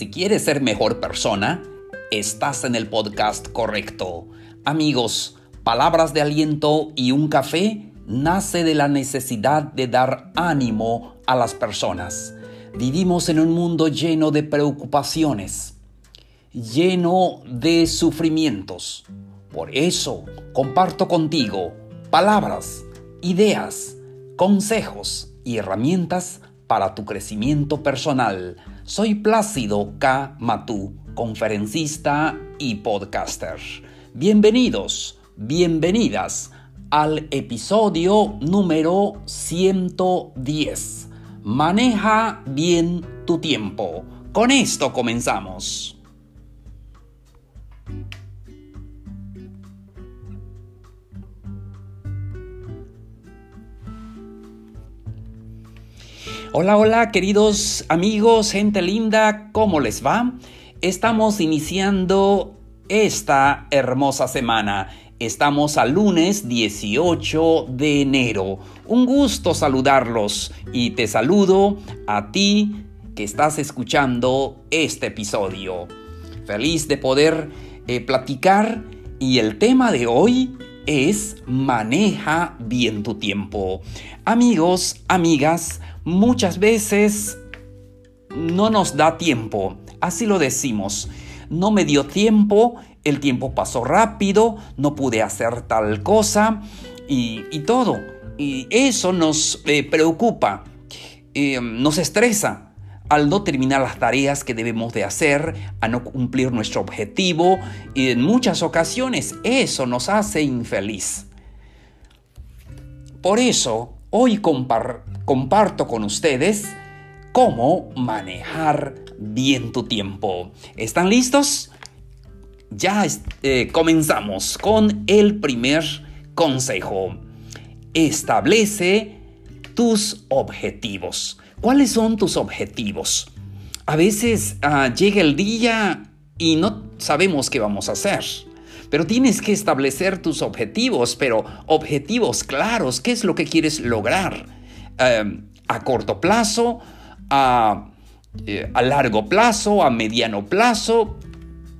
Si quieres ser mejor persona, estás en el podcast correcto. Amigos, palabras de aliento y un café nace de la necesidad de dar ánimo a las personas. Vivimos en un mundo lleno de preocupaciones, lleno de sufrimientos. Por eso comparto contigo palabras, ideas, consejos y herramientas para tu crecimiento personal. Soy Plácido K. Matú, conferencista y podcaster. Bienvenidos, bienvenidas al episodio número 110. Maneja bien tu tiempo. Con esto comenzamos. Hola, hola, queridos amigos, gente linda, ¿cómo les va? Estamos iniciando esta hermosa semana. Estamos al lunes 18 de enero. Un gusto saludarlos y te saludo a ti que estás escuchando este episodio. Feliz de poder eh, platicar y el tema de hoy es maneja bien tu tiempo. Amigos, amigas, muchas veces no nos da tiempo, así lo decimos. No me dio tiempo, el tiempo pasó rápido, no pude hacer tal cosa y, todo. Y eso nos eh, preocupa, eh, nos estresa al no terminar las tareas que debemos de hacer, a no cumplir nuestro objetivo y en muchas ocasiones eso nos hace infeliz. Por eso hoy comparto con ustedes cómo manejar bien tu tiempo. ¿Están listos? Ya eh, comenzamos con el primer consejo. Establece tus objetivos. ¿Cuáles son tus objetivos? A veces ah, llega el día y no sabemos qué vamos a hacer. Pero tienes que establecer tus objetivos, pero objetivos claros. ¿Qué es lo que quieres lograr? Em, a corto plazo, a, eh, a largo plazo, a mediano plazo.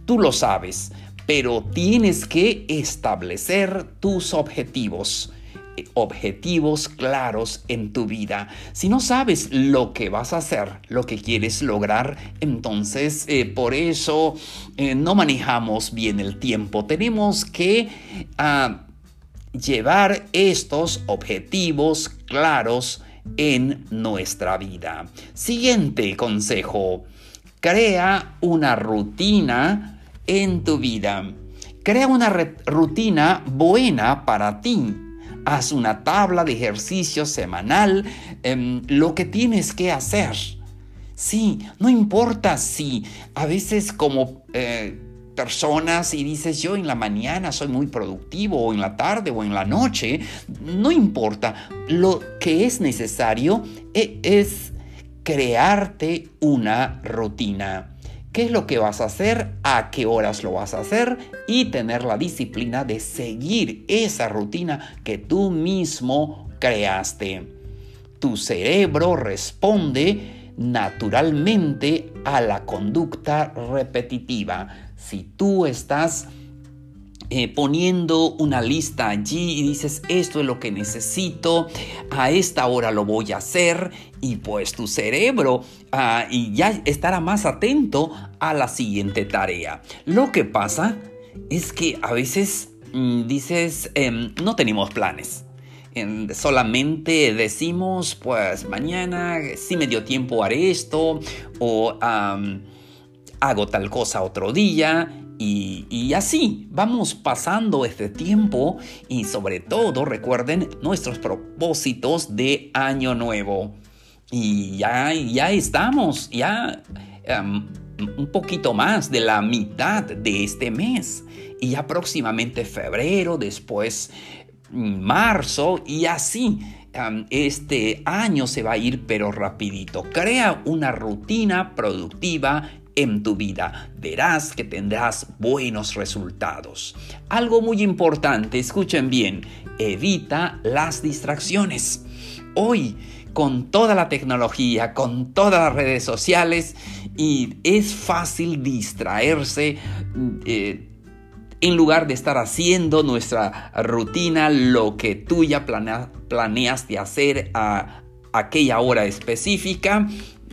Tú lo sabes, pero tienes que establecer tus objetivos objetivos claros en tu vida. Si no sabes lo que vas a hacer, lo que quieres lograr, entonces eh, por eso eh, no manejamos bien el tiempo. Tenemos que ah, llevar estos objetivos claros en nuestra vida. Siguiente consejo. Crea una rutina en tu vida. Crea una rutina buena para ti haz una tabla de ejercicio semanal, em, lo que tienes que hacer. Sí, no importa si a veces como eh, personas y dices yo en la mañana soy muy productivo o en la tarde o en la noche, no importa. Lo que es necesario e, es crearte una rutina qué es lo que vas a hacer, a qué horas lo vas a hacer y tener la disciplina de seguir esa rutina que tú mismo creaste. Tu cerebro responde naturalmente a la conducta repetitiva. Si tú estás eh, poniendo una lista allí y dices, esto es lo que necesito, a esta hora lo voy a hacer, y pues tu cerebro ah, y ya estará más atento a la siguiente tarea. Lo que pasa es que a veces mm, dices, em, no tenemos planes. solamente decimos, pues mañana, si me dio tiempo, haré esto, o hago tal cosa otro día, y, así vamos pasando este tiempo y sobre todo recuerden nuestros propósitos de año nuevo. Y ya, ya estamos, ya em, un poquito más de la mitad de este mes. Y ya próximamente febrero, después mm, marzo y así. Em, este año se va a ir pero rapidito. Crea una rutina productiva en tu vida. Verás que tendrás buenos resultados. Algo muy importante, escuchen bien, evita las distracciones. Hoy con toda la tecnología, con todas las redes sociales y es fácil distraerse. Eh, en lugar de estar haciendo nuestra rutina, lo que tú ya planeaste hacer a aquella hora específica,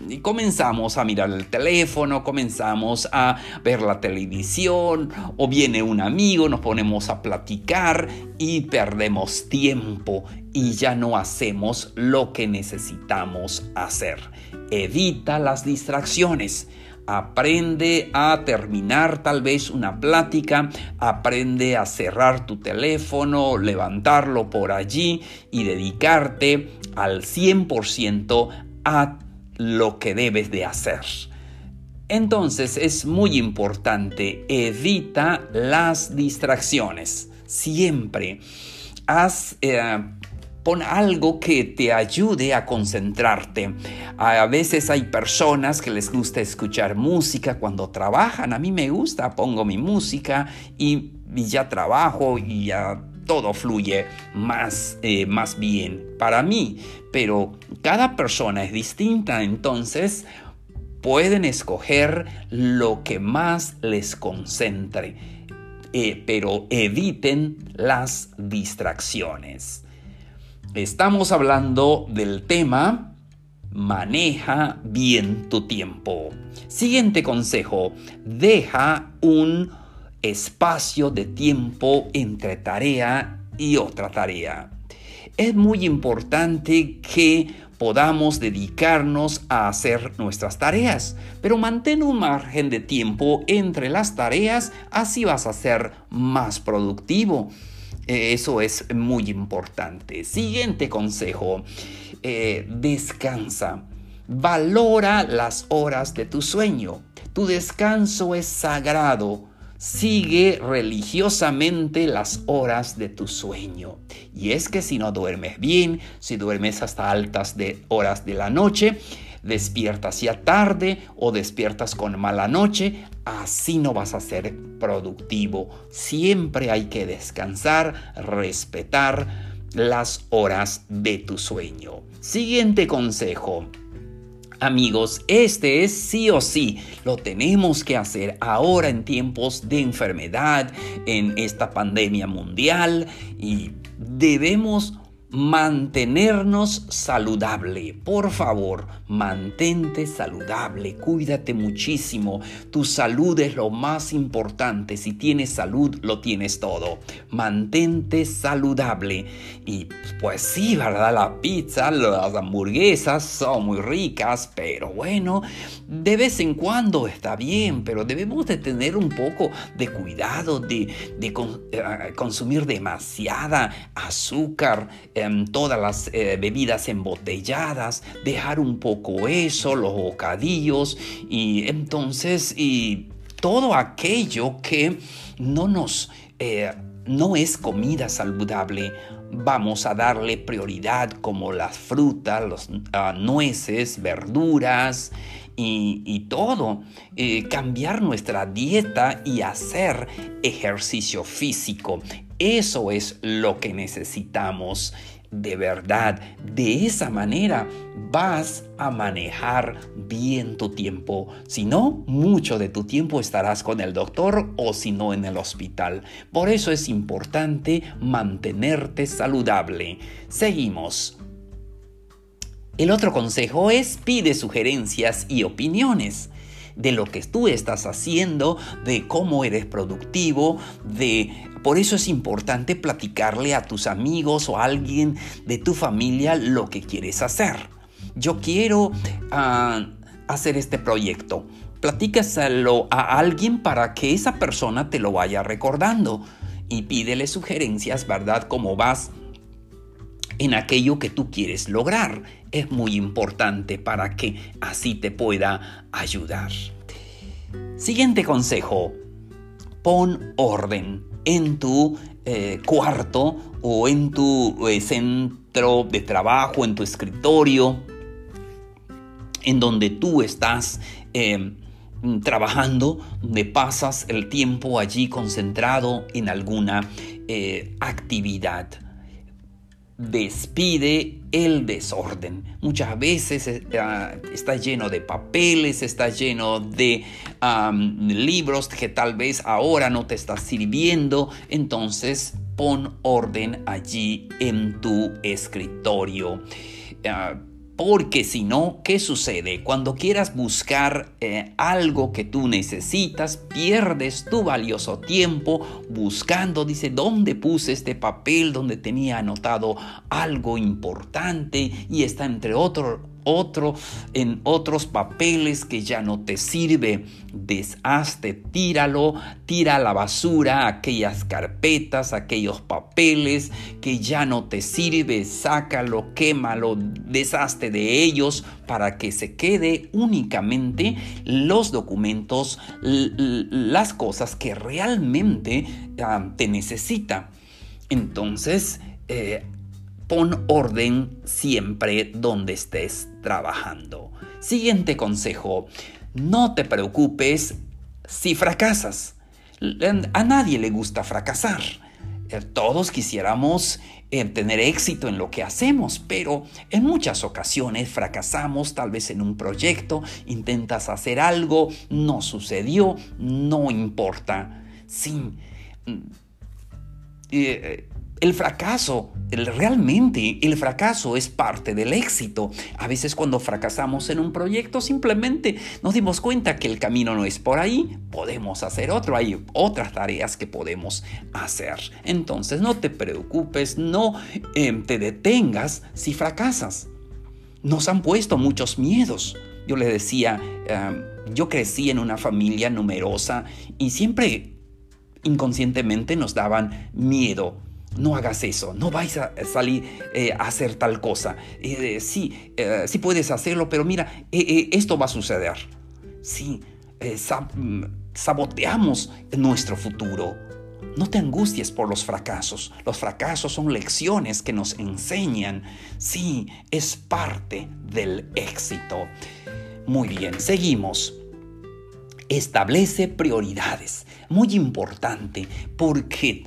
y comenzamos a mirar el teléfono, comenzamos a ver la televisión o viene un amigo, nos ponemos a platicar y perdemos tiempo y ya no hacemos lo que necesitamos hacer. Evita las distracciones. Aprende a terminar tal vez una plática, aprende a cerrar tu teléfono, levantarlo por allí y dedicarte al 100% a lo que debes de hacer. Entonces es muy importante, evita las distracciones. Siempre haz, eh, pon algo que te ayude a concentrarte. A veces hay personas que les gusta escuchar música cuando trabajan. A mí me gusta, pongo mi música y, ya trabajo y ya todo fluye más, eh, más bien para mí. Pero cada persona es distinta, entonces pueden escoger lo que más les concentre, eh, pero eviten las distracciones. Estamos hablando del tema maneja bien tu tiempo. Siguiente consejo, deja un espacio de tiempo entre tarea y otra tarea. Es muy importante que podamos dedicarnos a hacer nuestras tareas, pero mantén un margen de tiempo entre las tareas, así vas a ser más productivo. Eso es muy importante. Siguiente consejo, eh, descansa. Valora las horas de tu sueño. Tu descanso es sagrado Sigue religiosamente las horas de tu sueño. Y es que si no duermes bien, si duermes hasta altas horas de la noche, despiertas ya tarde o despiertas con mala noche, así no vas a ser productivo. Siempre hay que descansar, respetar las horas de tu sueño. Siguiente consejo. Amigos, este es sí o sí, lo tenemos que hacer ahora en tiempos de enfermedad, en esta pandemia mundial y debemos mantenernos saludable. Por favor, mantente saludable, cuídate muchísimo. Tu salud es lo más importante. Si tienes salud, lo tienes todo. Mantente saludable. Y pues sí, ¿verdad? La pizza, las hamburguesas son muy ricas, pero bueno, de vez en cuando está bien, pero debemos de tener un poco de cuidado de, eh, consumir demasiada azúcar todas las eh, bebidas embotelladas, dejar un poco eso, los bocadillos y entonces y todo aquello que no nos eh, no es comida saludable, vamos a darle prioridad como las frutas, los ah, nueces, verduras y, todo. Eh, cambiar nuestra dieta y hacer ejercicio físico. Eso es lo que necesitamos de verdad. De esa manera vas a manejar bien tu tiempo. Si no, mucho de tu tiempo estarás con el doctor o si no en el hospital. Por eso es importante mantenerte saludable. Seguimos. El otro consejo es pide sugerencias y opiniones de lo que tú estás haciendo, de cómo eres productivo, de por eso es importante platicarle a tus amigos o a alguien de tu familia lo que quieres hacer. Yo quiero ah, hacer este proyecto. Platícaselo a alguien para que esa persona te lo vaya recordando y pídele sugerencias, ¿verdad? Cómo vas en aquello que tú quieres lograr. Es muy importante para que así te pueda ayudar. Siguiente consejo. Pon orden en tu eh, cuarto o en tu eh, centro de trabajo, en tu escritorio, en donde tú estás em, trabajando, donde pasas el tiempo allí concentrado en alguna eh, actividad. Despide el desorden. Muchas veces eh, ah, está lleno de papeles, está lleno de libros que tal vez ahora no te está sirviendo. Entonces pon orden allí en tu escritorio. Ah, porque si no, ¿qué sucede? Cuando quieras buscar eh, algo que tú necesitas, pierdes tu valioso tiempo buscando, dice, ¿dónde puse este papel donde tenía anotado algo importante? Y está entre otros otro en otros papeles que ya no te sirve. Deshazte, tíralo, tira a la basura aquellas carpetas, aquellos papeles que ya no te sirve, sácalo, quémalo, deshazte de ellos para que se quede únicamente los documentos, las cosas que realmente ah, te necesita. Entonces, eh, Pon orden siempre donde estés trabajando. Siguiente consejo. No te preocupes si fracasas. A nadie le gusta fracasar. Eh, todos quisiéramos eh, tener éxito en lo que hacemos, pero en muchas ocasiones fracasamos, tal vez en un proyecto, intentas hacer algo, no sucedió, no importa. Sí, mm, eh, el fracaso, realmente el fracaso es parte del éxito. A veces cuando fracasamos en un proyecto simplemente nos dimos cuenta que el camino no es por ahí, podemos hacer otro, hay otras tareas que podemos hacer. Entonces no te preocupes, no em, te detengas si fracasas. Nos han puesto muchos miedos. Yo le decía, em, yo crecí en una familia numerosa y siempre inconscientemente nos daban miedo no hagas eso, no vais a salir eh, a hacer tal cosa. Eh, sí, eh, sí puedes hacerlo, pero mira, esto va a suceder. Sí, mm, saboteamos nuestro futuro. No te angusties por los fracasos. Los fracasos son lecciones que nos enseñan. Sí, es parte del éxito. Muy bien, seguimos. Establece prioridades. Muy importante porque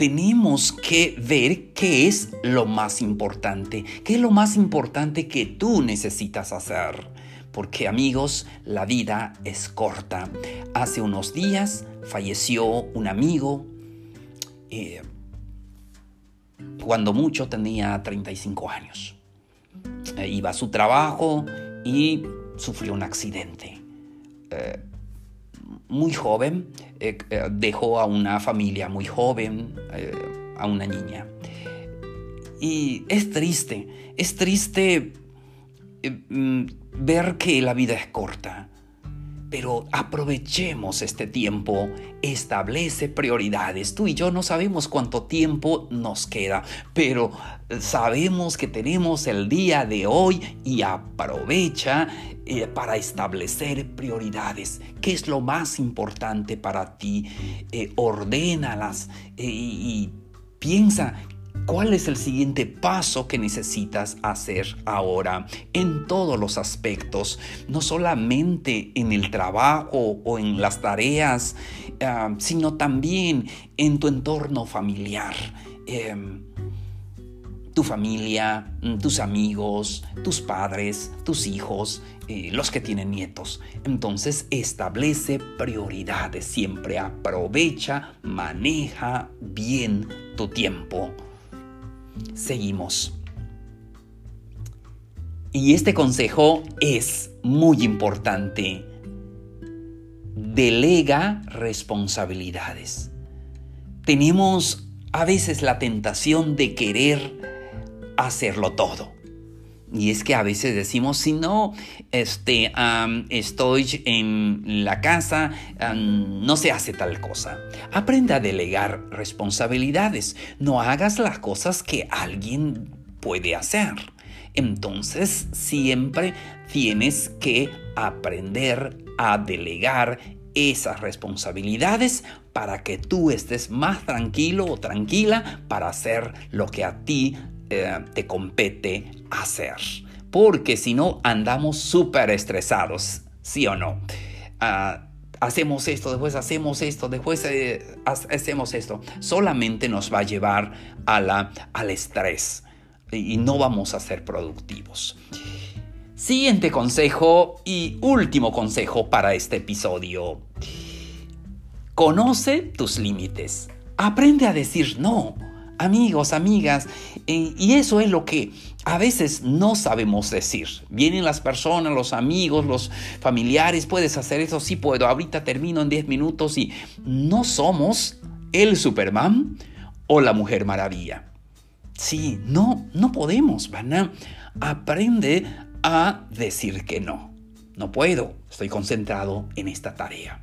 tenemos que ver qué es lo más importante, qué es lo más importante que tú necesitas hacer. Porque amigos, la vida es corta. Hace unos días falleció un amigo, eh, cuando mucho tenía 35 años. Eh, iba a su trabajo y sufrió un accidente. Eh, muy joven, eh, eh, dejó a una familia muy joven, eh, a una niña. Y es triste, es triste mm, ver que la vida es corta. Pero aprovechemos este tiempo, establece prioridades. Tú y yo no sabemos cuánto tiempo nos queda, pero sabemos que tenemos el día de hoy y aprovecha eh, para establecer prioridades. ¿Qué es lo más importante para ti? Eh, ordénalas eh, y piensa ¿Cuál es el siguiente paso que necesitas hacer ahora en todos los aspectos? No solamente en el trabajo o en las tareas, ah, sino también en tu entorno familiar. Em, tu familia, mm, tus amigos, tus padres, tus hijos, eh, los que tienen nietos. Entonces establece prioridades siempre, aprovecha, maneja bien tu tiempo seguimos. Y este consejo es muy importante. Delega responsabilidades. Tenemos a veces la tentación de querer hacerlo todo. Y es que a veces decimos, si no este, estoy en la casa, no se hace tal cosa. Aprende a delegar responsabilidades. No hagas las cosas que alguien puede hacer. Entonces siempre tienes que aprender a delegar esas responsabilidades para que tú estés más tranquilo o tranquila para hacer lo que a ti te compete hacer. Porque si no, andamos súper estresados, ¿sí o no? Ah, hacemos esto, después hacemos esto, después eh, hacemos esto. Solamente nos va a llevar a la, al estrés. y no vamos a ser productivos. Siguiente consejo y último consejo para este episodio. Conoce tus límites. Aprende a decir no. Amigos, amigas, y eso es lo que a veces no sabemos decir. Vienen las personas, los amigos, los familiares, puedes hacer eso, sí puedo, ahorita termino en 10 minutos y no somos el Superman o la Mujer Maravilla. Sí, no, no podemos, ¿verdad? Aprende a decir que no. No puedo, estoy concentrado en esta tarea.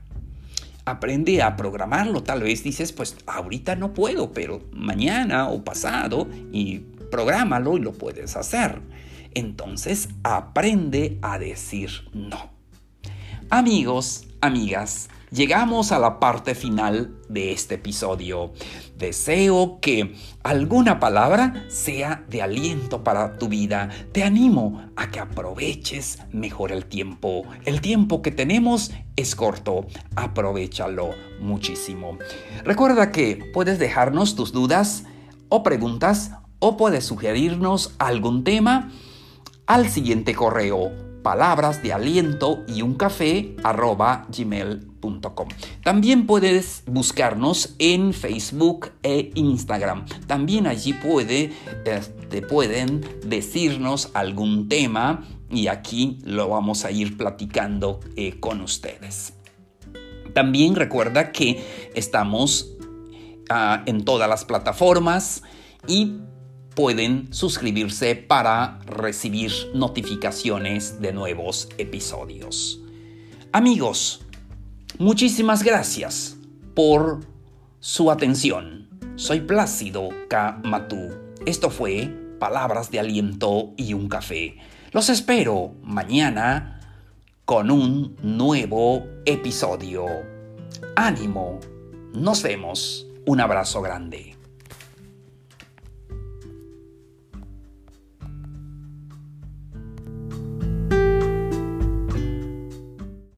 Aprende a programarlo, tal vez dices, pues ahorita no puedo, pero mañana o pasado y prográmalo y lo puedes hacer. Entonces aprende a decir no. Amigos, amigas, llegamos a la parte final de este episodio. Deseo que alguna palabra sea de aliento para tu vida. Te animo a que aproveches mejor el tiempo. El tiempo que tenemos es corto. Aprovechalo muchísimo. Recuerda que puedes dejarnos tus dudas o preguntas o puedes sugerirnos algún tema al siguiente correo palabras de aliento y un café arroba También puedes buscarnos en Facebook e Instagram. También allí puede, te este, pueden decirnos algún tema y aquí lo vamos a ir platicando eh, con ustedes. También recuerda que estamos ah, en todas las plataformas y pueden suscribirse para recibir notificaciones de nuevos episodios. Amigos, muchísimas gracias por su atención. Soy Plácido K. Matú. Esto fue Palabras de Aliento y un Café. Los espero mañana con un nuevo episodio. Ánimo. Nos vemos. Un abrazo grande.